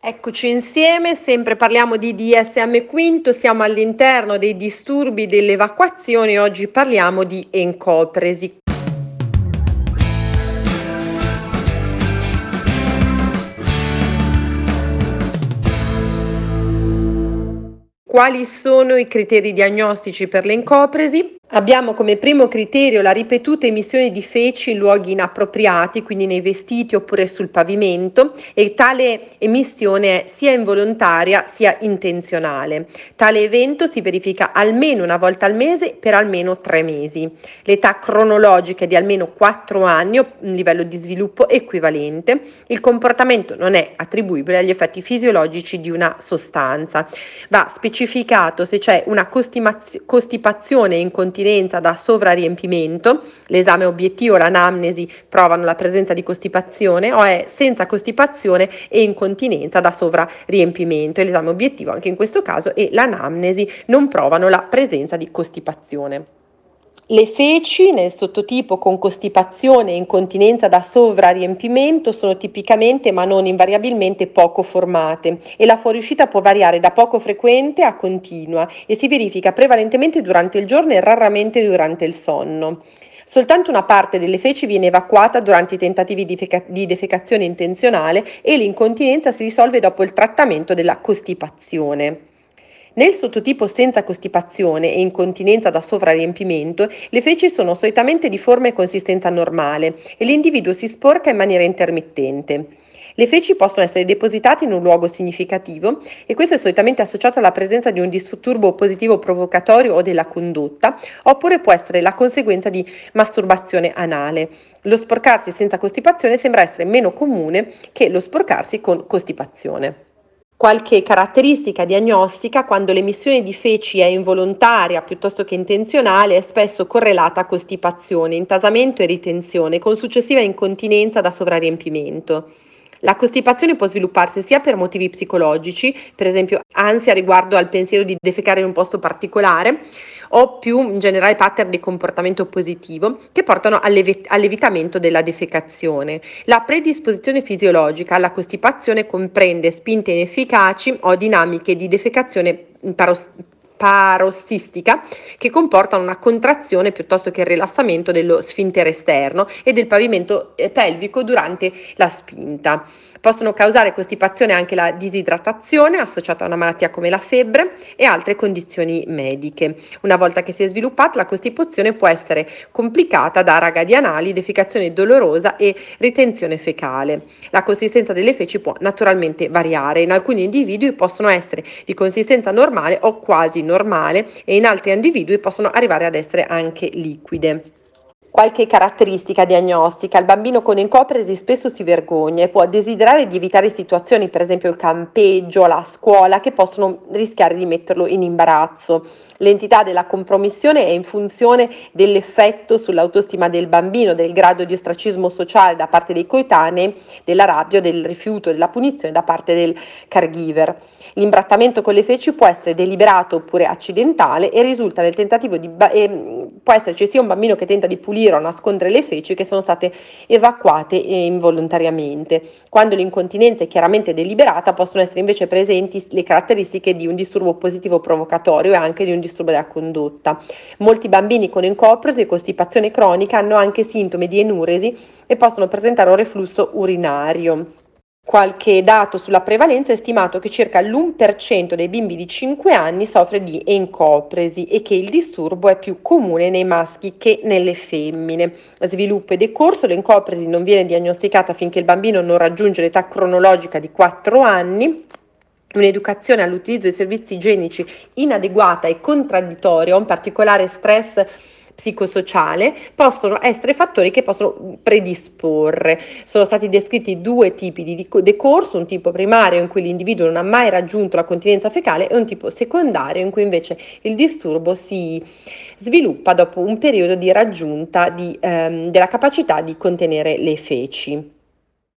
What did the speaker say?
Eccoci insieme, sempre parliamo di DSM quinto, siamo all'interno dei disturbi delle evacuazioni, oggi parliamo di encopresi. Quali sono i criteri diagnostici per l'encopresi? Abbiamo come primo criterio la ripetuta emissione di feci in luoghi inappropriati, quindi nei vestiti oppure sul pavimento, e tale emissione è sia involontaria sia intenzionale. Tale evento si verifica almeno una volta al mese per almeno tre mesi. L'età cronologica è di almeno quattro anni, un livello di sviluppo equivalente. Il comportamento non è attribuibile agli effetti fisiologici di una sostanza. Va specificato se c'è una costipazione in continuazione incontinenza da sovrariempimento, l'esame obiettivo, l'anamnesi provano la presenza di costipazione o è senza costipazione e incontinenza da sovrariempimento. l'esame obiettivo anche in questo caso e l'anamnesi non provano la presenza di costipazione. Le feci nel sottotipo con costipazione e incontinenza da sovrariempimento sono tipicamente ma non invariabilmente poco formate e la fuoriuscita può variare da poco frequente a continua e si verifica prevalentemente durante il giorno e raramente durante il sonno. Soltanto una parte delle feci viene evacuata durante i tentativi di, feca- di defecazione intenzionale e l'incontinenza si risolve dopo il trattamento della costipazione. Nel sottotipo senza costipazione e incontinenza da sovrariempimento, le feci sono solitamente di forma e consistenza normale e l'individuo si sporca in maniera intermittente. Le feci possono essere depositate in un luogo significativo e questo è solitamente associato alla presenza di un disturbo positivo provocatorio o della condotta, oppure può essere la conseguenza di masturbazione anale. Lo sporcarsi senza costipazione sembra essere meno comune che lo sporcarsi con costipazione. Qualche caratteristica diagnostica quando l'emissione di feci è involontaria piuttosto che intenzionale è spesso correlata a costipazione, intasamento e ritenzione, con successiva incontinenza da sovrariempimento. La costipazione può svilupparsi sia per motivi psicologici, per esempio ansia riguardo al pensiero di defecare in un posto particolare, o più in generale pattern di comportamento positivo che portano all'ev- all'evitamento della defecazione. La predisposizione fisiologica alla costipazione comprende spinte inefficaci o dinamiche di defecazione paros- parossistica che comportano una contrazione piuttosto che il rilassamento dello sfintere esterno e del pavimento eh, pelvico durante la spinta. Possono causare costipazione anche la disidratazione associata a una malattia come la febbre e altre condizioni mediche. Una volta che si è sviluppata, la costipazione può essere complicata da ragadi anali, defecazione dolorosa e ritenzione fecale. La consistenza delle feci può naturalmente variare. In alcuni individui possono essere di consistenza normale o quasi normale e in altri individui possono arrivare ad essere anche liquide. Qualche caratteristica diagnostica. Il bambino con encopresi spesso si vergogna e può desiderare di evitare situazioni, per esempio il campeggio, la scuola, che possono rischiare di metterlo in imbarazzo. L'entità della compromissione è in funzione dell'effetto sull'autostima del bambino, del grado di ostracismo sociale da parte dei coetanei, della rabbia, del rifiuto, della punizione da parte del caregiver. L'imbrattamento con le feci può essere deliberato oppure accidentale e risulta nel tentativo di... Ba- eh, può esserci sia un bambino che tenta di pulire o nascondere le feci che sono state evacuate involontariamente. Quando l'incontinenza è chiaramente deliberata possono essere invece presenti le caratteristiche di un disturbo positivo provocatorio e anche di un disturbo della condotta. Molti bambini con encoprosi e costipazione cronica hanno anche sintomi di enuresi e possono presentare un reflusso urinario. Qualche dato sulla prevalenza è stimato che circa l'1% dei bimbi di 5 anni soffre di encopresi e che il disturbo è più comune nei maschi che nelle femmine. Sviluppo e decorso, l'encopresi non viene diagnosticata finché il bambino non raggiunge l'età cronologica di 4 anni. Un'educazione all'utilizzo di servizi igienici inadeguata e contraddittoria, un particolare stress psicosociale possono essere fattori che possono predisporre. Sono stati descritti due tipi di decorso, un tipo primario in cui l'individuo non ha mai raggiunto la continenza fecale e un tipo secondario in cui invece il disturbo si sviluppa dopo un periodo di raggiunta di, ehm, della capacità di contenere le feci.